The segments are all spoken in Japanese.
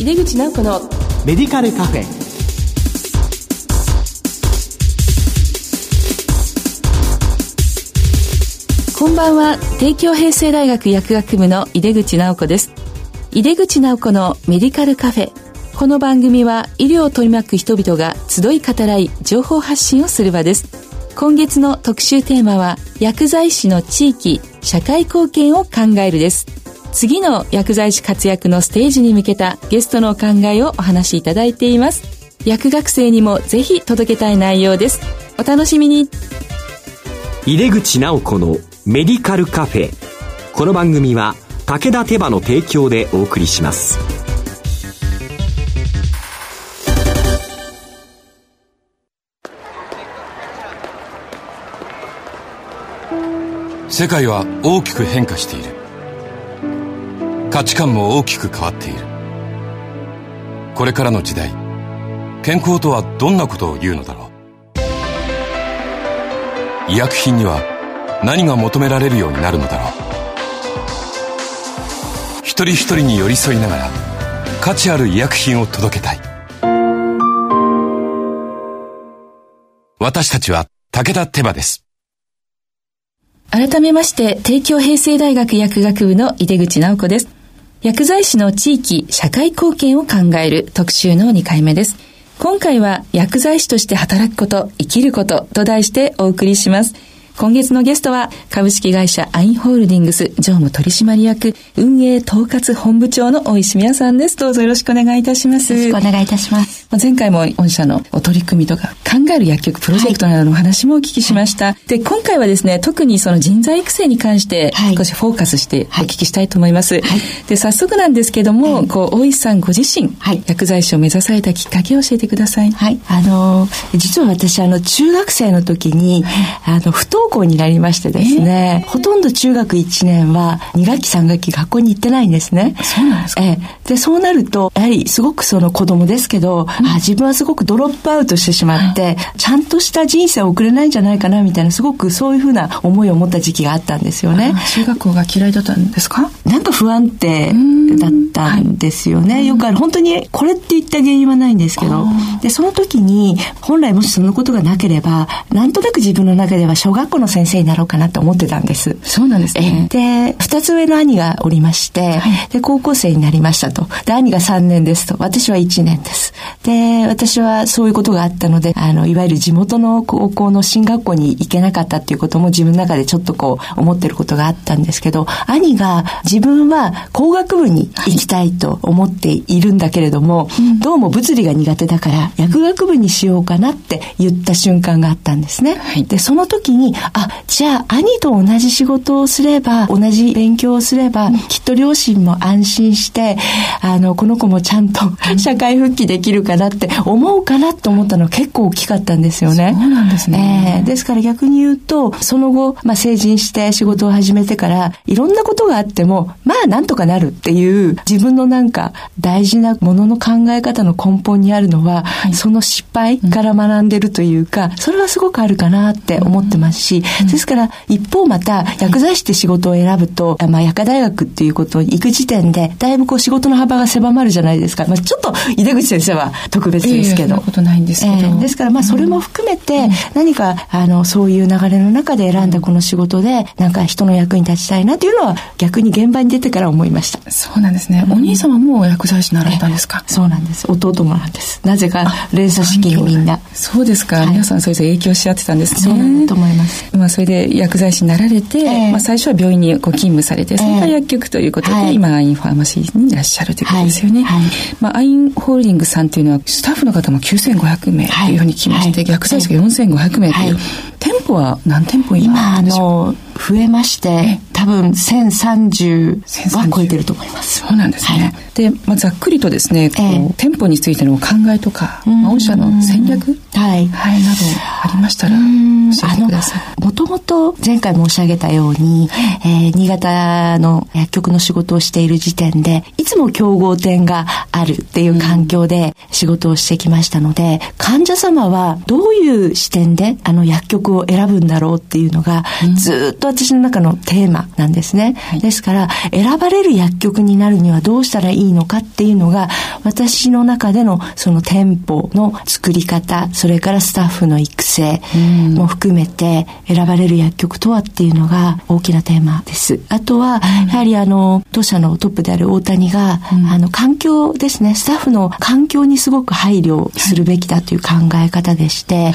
井出口直子のメディカルカフェ。こんばんは。帝京平成大学薬学部の井出口直子です。井出口直子のメディカルカフェ。この番組は医療を取り巻く人々が集い語らい情報発信をする場です。今月の特集テーマは薬剤師の地域社会貢献を考えるです次の薬剤師活躍のステージに向けたゲストのお考えをお話しいただいています。薬学生にもぜひ届けたい内容です。お楽しみに。入れ口直子のメディカルカフェ。この番組は武田手羽の提供でお送りします。世界は大きく変化している。価値観も大きく変わっている。これからの時代健康とはどんなことを言うのだろう。医薬品には何が求められるようになるのだろう。一人一人に寄り添いながら価値ある医薬品を届けたい。私たちは武田手羽です。改めまして帝京平成大学薬学部の井出口直子です。薬剤師の地域社会貢献を考える特集の2回目です。今回は薬剤師として働くこと、生きることと題してお送りします。今月のゲストは株式会社アインホールディングス常務取締役運営統括本部長の大石宮さんです。どうぞよろしくお願いいたします。よろしくお願いいたします。前回も御社のお取り組みとか考える薬局プロジェクトなどのお話もお聞きしました。はい、で、今回はですね、特にその人材育成に関して少しフォーカスしてお聞きしたいと思います。はい、で、早速なんですけども、はい、こう、大石さんご自身、薬剤師を目指されたきっかけを教えてください。はい。あの、実は私、あの、中学生の時に、あの、不登校になりましてですね、えー、ほとんど中学1年は2学期3学期学校に行ってないんですね。そうなんですか、えー、で、そうなると、やはりすごくその子供ですけど、うん、あ自分はすごくドロップアウトしてしまって、はい、ちゃんとした人生を送れないんじゃないかなみたいな、すごくそういうふうな思いを持った時期があったんですよね。中学校が嫌いだったんですか？なんか不安定だったんですよね。はい、よくある、本当にこれって言った原因はないんですけど、で、その時に、本来もしそのことがなければ、なんとなく自分の中では小学校の先生になろうかなと思ってたんです。そうなんですね。で、二つ上の兄がおりまして、はい、で、高校生になりましたと。で、兄が3年ですと。私は1年です。で、私はそういうことがあったので、あの、いわゆる地元の高校の進学校に行けなかったっていうことも自分の中でちょっとこう、思ってることがあったんですけど、兄が自分は工学部に行きたいと思っているんだけれども、はい、どうも物理が苦手だから薬学部にしようかなって言った瞬間があったんですね。はい、で、その時に、あ、じゃあ兄と同じ仕事をすれば、同じ勉強をすれば、きっと両親も安心して、あの、この子もちゃんと社会復帰できるかなって思うかなと思ったのは結構大きかったんですよね。そうなんですね。えー、ですから逆に言うと、その後、まあ、成人して仕事を始めてから、いろんなことがあっても、まあ、なんとかなるっていう、自分のなんか、大事なものの考え方の根本にあるのは、はい、その失敗から学んでるというか、それはすごくあるかなって思ってますし、ですから、一方また、薬剤師って仕事を選ぶと、まあ、薬科大学っていうことに行く時点で、だいぶこう仕事の幅が狭まるじゃないですか。まあ、ちょっと、井出口先生は特別ですけど。えー、ことないんですけど。えー、ですから、まあ、それも含めて、何か、あの、そういう流れの中で選んだこの仕事で、なんか人の役に立ちたいなというのは、逆に現場に出てから思いました。そうなんですね。お兄様も薬剤師になられたんですか？そうなんです。弟もなんです。なぜか、連鎖式にみんな。そうですか。皆さんそれぞれ影響し合ってたんですね。そうだと思います。まあ、それで薬剤師になられて、まあ、最初は病院にご勤務されて、それから薬局ということで、今、アインファーマシーにいらっしゃるということですよね。まあ、アインホールディングさんというのは、スタッフの方も9500名というふうに聞きまして、薬剤師が4500名という、店舗は何店舗今あの増えまして多分1030は超えてると思います。そうなんですね、はい、で、まあ、ざっくりとですねこう、えー、店舗についてのお考えとか、まあ、御社の戦略、はい、はい、などありましたら教えてください。もともと前回申し上げたように、えー、新潟の薬局の仕事をしている時点でいつも競合店があるっていう環境で仕事をしてきましたので、患者様はどういう視点であの薬局を選ぶんだろうっていうのが、ずっと私の中のテーマなんですね。はい、ですから、選ばれる薬局になるにはどうしたらいいのかっていうのが、私の中でのその店舗の作り方、それからスタッフの育成も含めて、選ばれる薬局とはっていうのが大きなテーマです。あとは、やはりあの、当社のトップである大谷が、うん、あの、環境ですね、スタッフの環境にすごく配慮するべきだという考え方でして、はい、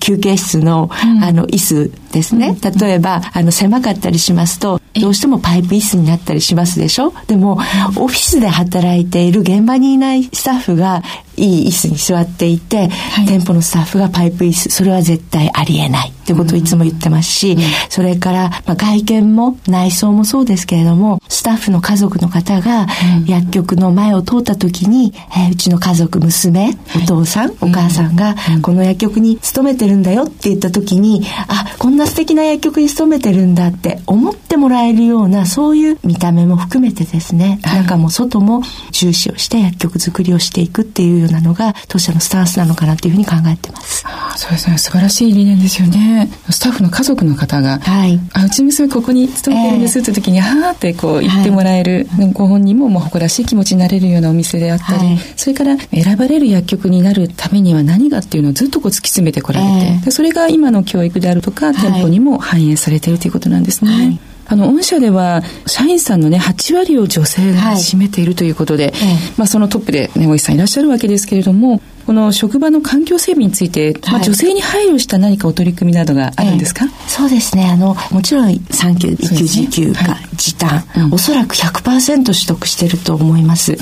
休憩室の、あの、椅子ですね。例えば、あの、狭かったりしますと、どうしてもパイプ椅子になったりしますでしょ？でも、オフィスで働いている現場にいないスタッフがいい椅子に座っていて、はい、店舗のスタッフがパイプ椅子、それは絶対ありえない。ってことをいつも言ってますし、うん、それから、まあ、外見も内装もそうですけれども、スタッフの家族の方が薬局の前を通った時に、えー、うちの家族、娘、お父さん、お母さんが、この薬局に勤めてるんだよって言った時に、あ、こんな素敵な薬局に勤めてるんだって思ってもらえるような、そういう見た目も含めてですね、中も外も重視をして薬局作りをしていくっていうようなのが当社のスタンスなのかなというふうに考えてます。そうですね素晴らしい理念ですよね。スタッフの家族の方が、はい、あうち娘ここに勤めてるんですって時に、えー、はーってこう言ってもらえる、はい、ご本人ももう誇らしい気持ちになれるようなお店であったり、はい、それから選ばれる薬局になるためには何がっていうのをずっとこう突き詰めてこられて、えー、それが今の教育であるとか店舗にも反映されているということなんですね。あの、御社では、社員さんのね、8割を女性が占めているということで、はい、まあ、そのトップでね、大石さんいらっしゃるわけですけれども、この職場の環境整備について、まあ、女性に配慮した何かお取り組みなどがあるんですか、えー、そうですね。あのもちろん産休育児休暇、はい、時短、うん、おそらく100%取得してると思います、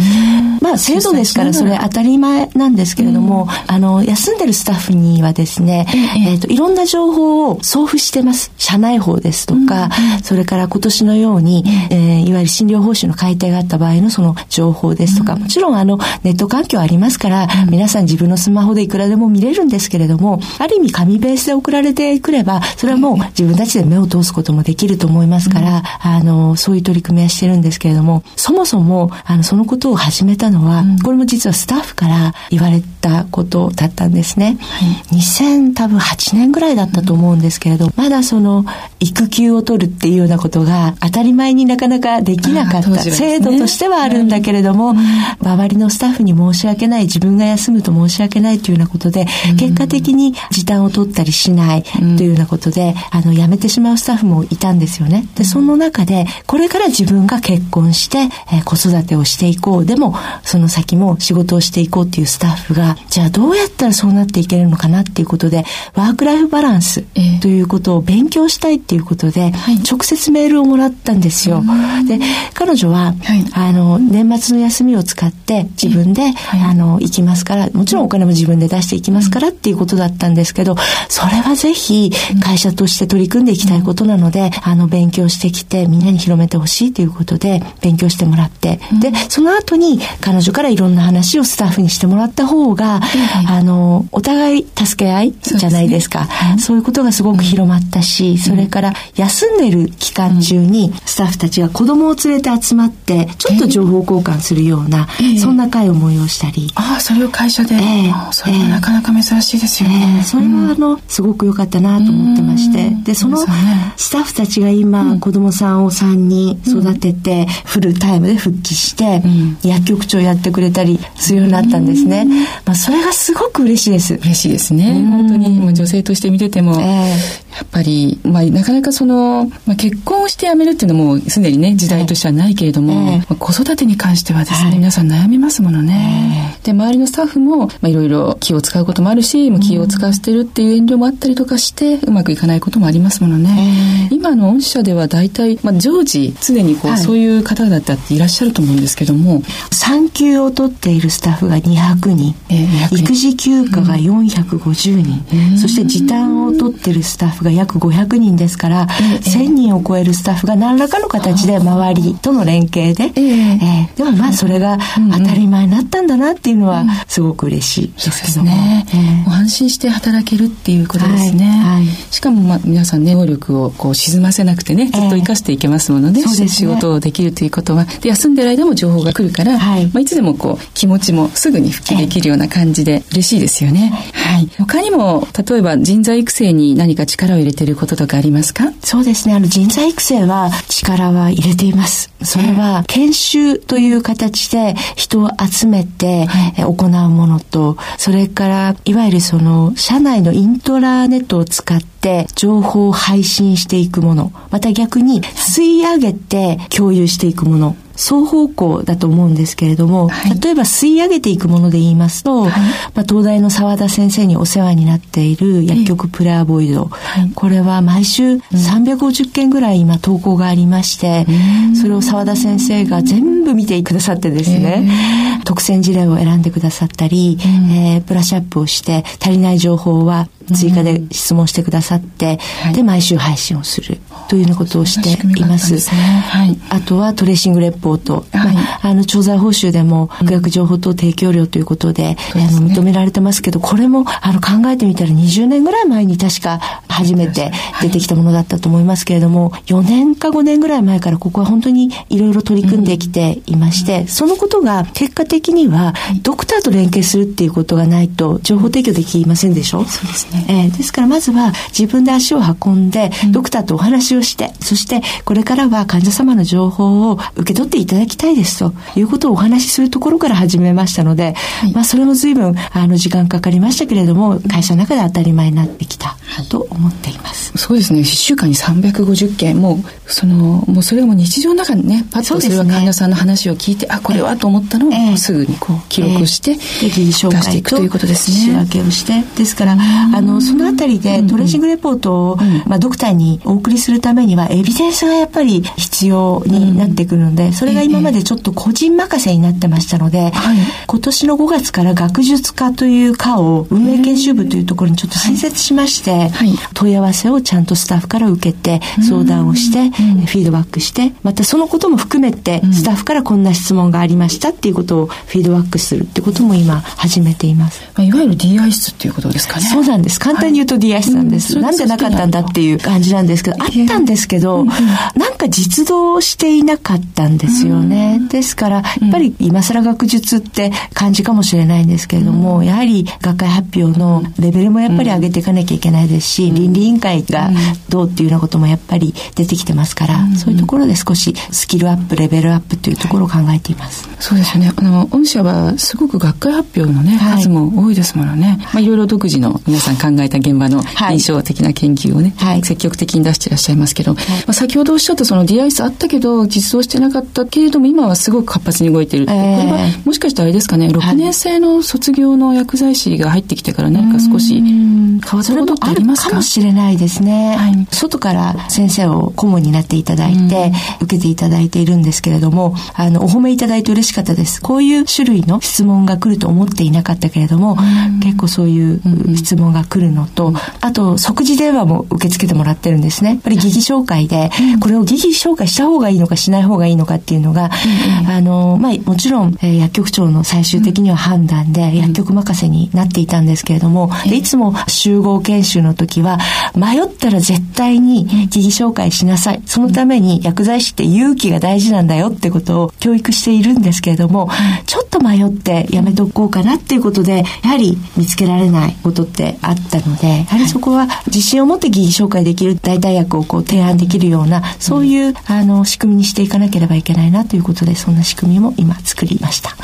まあ制度ですからそれ当たり前なんですけれども、あの休んでるスタッフにはですね、えー、といろんな情報を送付してます。社内法ですとか、それから今年のように、えー、いわゆる診療報酬の改定があった場合のその情報ですとか、もちろんあのネット環境ありますから、皆さん自分のスマホでいくらでも見れるんですけれども、ある意味紙ベースで送られてくれば、それはもう自分たちで目を通すこともできると思いますから、うん、あの、そういう取り組みはしてるんですけれども、そもそも、あの、そのことを始めたのは、うん、これも実はスタッフから言われたことだったんですね。はい、2000多分8年ぐらいだったと思うんですけれど、まだその、育休を取るっていうようなことが当たり前になかなかできなかった。ね、制度としてはあるんだけれども、はい、周りのスタッフに申し訳ない、自分が休むと申し訳ないというようなことで、結果的に時短を取ったりしないというようなことで、あの、辞めてしまうスタッフもいたんですよね。で、その中で、これから自分が結婚して、えー、子育てをしていこう。でも、その先も仕事をしていこうっていうスタッフが、じゃあどうやったらそうなっていけるのかなっていうことで、ワークライフバランスということを勉強したいっていうことで、直接メールをもらったんですよ。で、彼女は、はい、あの、年末の休みを使って自分で、はい、あの、行きますから、もちろんお金も自分で出していきますからっていうことだったんですけど、それはぜひ会社として取り組んでいきたいことなので、あの、勉強してきてみんなに広めてほしいということで、勉強してもらって、で、その後に彼女からいろんな話をスタッフにしてもらった方が、あの、お互い助け合いじゃないですか。そういうことがすごく広まったし、それから休んでる期間中にスタッフたちが子供を連れて集まって、ちょっと情報交換するような、そんな会を催したり。ああ、それを会社で。えー、それはなかなか珍しいですよね。それはあの、すごく良かったなと思ってまして。で、そのスタッフたちが今、子供さんを3人育てて、フルタイムで復帰して、薬局長やってくれたりするようになったんですね。まあ、それがすごく嬉しいです。嬉しいですね。本当に、女性として見てても、やっぱり、まあ、なかなかその、まあ、結婚をして辞めるっていうのも、すでにね、時代としてはないけれども、子育てに関してはですね、皆さん悩みますものね。で、周りのスタッフも、まあ、いろいろ気を使うこともあるし、もう気を使わせてるっていう遠慮もあったりとかして、うまくいかないこともありますものね。今の御社では大体、まあ、常時、常にこう、はい、そういう方々っていらっしゃると思うんですけども。産休を取っているスタッフが200人、えー、育児休暇が450人、うん、そして時短を取ってるスタッフが約500人ですから、えー、1000人を超えるスタッフが何らかの形で周りとの連携で、えー、えー、でもまあそれが当たり前になったんだなっていうのはすごく嬉しいですけども。ね、えー、安心して働けるっていうことですね。はいはい、しかもまあ皆さんね、能力をこう沈ませなくてね、ずっと生かしていけますものね。えー、ね仕事をできるということは。で、休んでる間も情報が来るから、はい、まあいつでもこう気持ちもすぐに復帰できるような感じで嬉しいですよね。はい。他にも、例えば人材育成に何か力力を入れていることとかありますか？そうですね。あの、人材育成は力は入れています。それは、研修という形で人を集めて行うものと、それから、いわゆるその、社内のイントラネットを使って情報を配信していくもの、また逆に吸い上げて共有していくもの、双方向だと思うんですけれども、はい、例えば吸い上げていくもので言いますと、はい、まあ、東大の澤田先生にお世話になっている薬局プレアボイド、はい、これは毎週350件ぐらい今投稿がありまして、それを澤田先生が全部見てくださってですね、特選事例を選んでくださったり、えー、ブラッシュアップをして足りない情報は追加で質問してくださって、で毎週配信をするというようなことをしています。あとはトレーシングレポート、はい、まあ、あの、調剤報酬でも、学情報等提供料ということで、うん、あの、認められてますけど、これも、あの、考えてみたら20年ぐらい前に確か初めて出てきたものだったと思いますけれども、4年か5年ぐらい前からここは本当にいろいろ取り組んできていまして、そのことが結果的には、ドクターと連携するっていうことがないと、情報提供できませんでしょ？そうですね。えー、ですからまずは自分で足を運んで、ドクターとお話をして、そしてこれからは患者様の情報を受け取っていただきたいですということをお話しするところから始めましたので、はい、まあそれも随分あの時間かかりましたけれども、会社の中で当たり前になってきたと思っています。そうですね。1週間に350件、もうその、もうそれはもう日常の中にね、パッとそれは患者さんの話を聞いて、あ、これは？と思ったのをすぐにこう記録して、えー、出していくということですね。仕分けをして、ですから、あの、そのあたりでトレーシングレポートを、まあドクターにお送りするためには、エビデンスがやっぱり必要になってくるので、それが今までちょっと個人任せになってましたので、はい、今年の5月から学術科という科を運営研修部というところにちょっと新設しまして、はい、問い合わせをちゃんとスタッフから受けて、相談をして、フィードバックして、またそのことも含めて、スタッフからこんな質問がありましたっていうことをフィードバックするってことも今始めています。いわゆる DI 室っていうことですかね。そうなんです。簡単に言うと DI 室なんです。はい、なんでなかったんだっていう感じなんですけど、あったんですけど、なんか実動していなかったんですよね。ですから、やっぱり今更学術って感じかもしれないんですけれども、やはり学会発表のレベルもやっぱり上げていかなきゃいけないですし、倫理委員会がどうっていうようなこともやっぱり出てきてますから、そういうところで少しスキルアップ、レベルアップというところを考えています。そうですよね。あの、御社はすごく学会発表のね、数も多いですものね。まあ、いろいろ独自の皆さん考えた現場の印象的な研究をね、積極的に出していらっしゃいますけど、まあ、先ほどおっしゃったその DIS あったけど、実装してなかったけれども、今はすごく活発に動いてるって、えー、これはもしかしてあれですかね、6年生の卒業の薬剤師が入ってきてから何か少し変わったことってありますか？しれないですね。はい、外から先生を顧問になっていただいて、受けていただいているんですけれども、あの、お褒めいただいて嬉しかったです。こういう種類の質問が来ると思っていなかったけれども、結構そういう質問が来るのと、あと、即時電話も受け付けてもらってるんですね。やっぱり疑義紹介で、これを疑義紹介した方がいいのかしない方がいいのかっていうのが、あの、まあ、もちろん、えー、薬局長の最終的には判断で、薬局任せになっていたんですけれども、でいつも集合研修の時は、迷ったら絶対に疑義紹介しなさい。そのために薬剤師って勇気が大事なんだよってことを教育しているんですけれども、ちょっと迷ってやめとこうかなっていうことで、やはり見つけられないことってあったので、やはりそこは自信を持って疑義紹介できる代替薬をこう提案できるような、そういう、あの、仕組みにしていかなければいけないなということで、そんな仕組みも今作りました。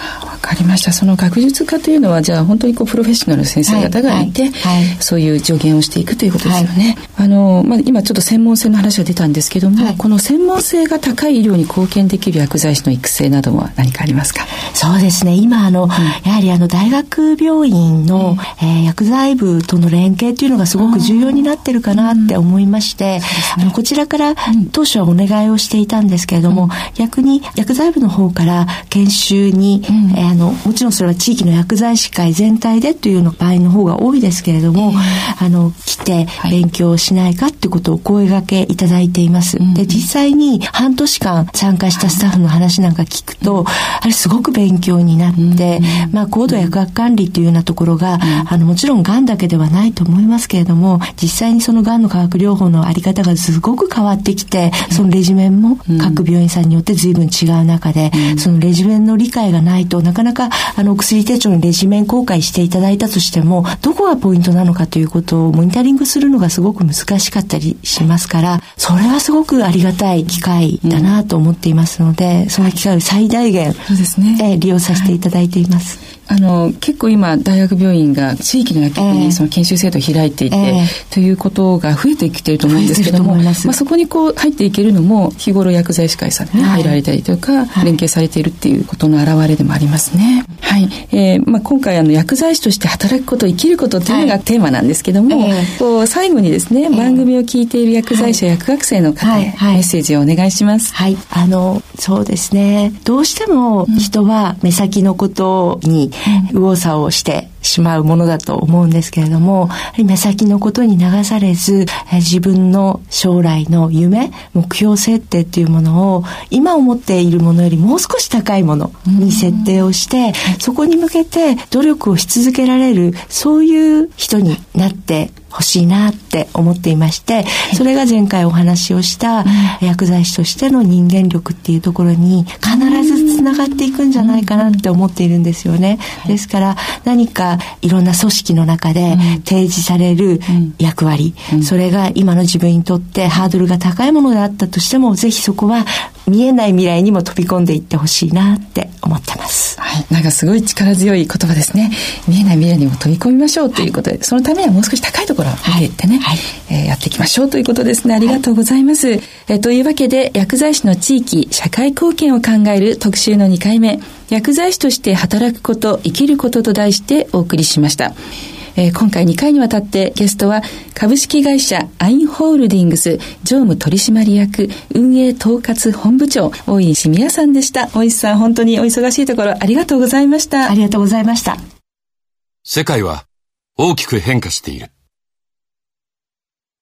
わかりました。その学術家というのは、じゃあ本当にこう、プロフェッショナル先生方がいて、はいはい。はい、そういう助言をしていくということですよね。あの、まあ、今ちょっと専門性の話が出たんですけども、この専門性が高い医療に貢献できる薬剤師の育成などは何かありますか？そうですね。今、あの、うん、やはりあの、大学病院の、えー、薬剤部との連携というのがすごく重要になってるかなって思いまして、あのこちらから当初はお願いをしていたんですけれども、逆に薬剤部の方から研修に、えー、あのもちろんそれは地域の薬剤師会全体でというの場合の方が多いですけれども、あの来て勉強しないかっていうことを声掛けいただいています。で実際に半年間参加したスタッフの話なんか聞くと、あれすごく勉強になって、まあ、高度薬学管理というようなところが、あの、もちろん癌だけではないと思いますけれども、実際にその癌の化学療法のあり方がすごく変わってきて、そのレジメンも各病院さんによって随分違う中で、そのレジメンの理解がないとなかなかあの薬手帳にレジメン公開していただいたとしても、どこがポイントなのかということをモニタリングするのがすごく難しかったりしますから、それはすごくありがたい機会だなと思っていますので、その機会を最大限、そうですね、利用させていただいています。はいあの結構今大学病院が地域の薬局にその研修制度を開いていて、えー、ということが増えてきていると思うんですけどもまあ、そこにこう入っていけるのも日頃薬剤師会さんに、入られたりとか、はい、連携されているっていうことの表れでもありますね。はい、えーまあ、今回あの薬剤師として働くこと生きることというのがテーマなんですけども、はい、こう最後にですね、番組を聞いている薬剤師や薬学生の方へメッセージをお願いします。はい、あのそうですね。どうしても人は目先のことに右往左往してしまうものだと思うんですけれども、目先のことに流されず、自分の将来の夢、目標設定っていうものを、今思っているものよりもう少し高いものに設定をして、そこに向けて努力をし続けられる、そういう人になって欲しいなって思っていまして、それが前回お話をした薬剤師としての人間力っていうところに必ずつながっていくんじゃないかなって思っているんですよね。ですから何かいろんな組織の中で提示される役割、それが今の自分にとってハードルが高いものであったとしても、ぜひそこは見えない未来にも飛び込んでいってほしいなって思ってます。はい。なんかすごい力強い言葉ですね。見えない未来にも飛び込みましょうということで、はい、そのためにはもう少し高いところを見ていってね、はい、えー、やっていきましょうということですね。ありがとうございます。はい、えー、というわけで、薬剤師の地域、社会貢献を考える特集の2回目、薬剤師として働くこと、生きることと題してお送りしました。えー、今回2回にわたってゲストは株式会社アインホールディングス常務取締役運営統括本部長大石宮さんでした。大石さん本当にお忙しいところありがとうございました。ありがとうございました。世界は大きく変化している。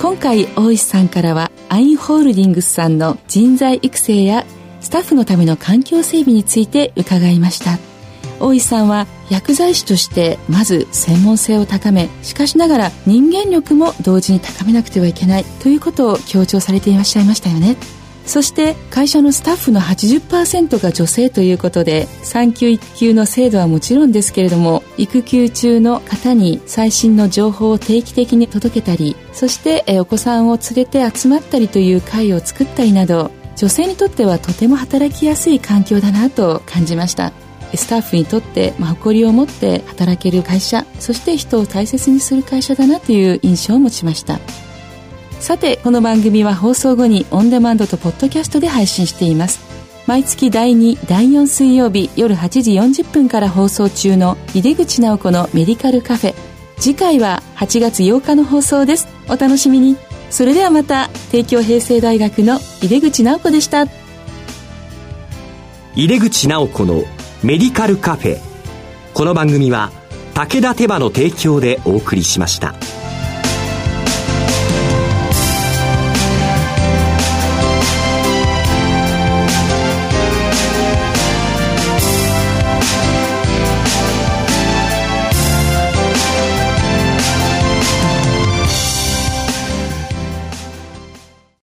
今回大石さんからはアインホールディングスさんの人材育成やスタッフのための環境整備について伺いました。大石さんは薬剤師としてまず専門性を高めしかしながら人間力も同時に高めなくてはいけないということを強調されていらっしゃいましたよね。そして会社のスタッフの80%が女性ということで産休育休の制度はもちろんですけれども育休中の方に最新の情報を定期的に届けたりそしてお子さんを連れて集まったりという会を作ったりなど女性にとってはとても働きやすい環境だなと感じました。スタッフにとって、ま、誇りを持って働ける会社そして人を大切にする会社だなという印象を持ちました。さてこの番組は放送後にオンデマンドとポッドキャストで配信しています。毎月第2第4水曜日夜8時40分から放送中の井出口直子のメディカルカフェ。次回は8月8日の放送です。お楽しみに。それではまた帝京平成大学の井出口直子でした。井出口直子のメディカルカフェ。この番組は武田手羽の提供でお送りしました。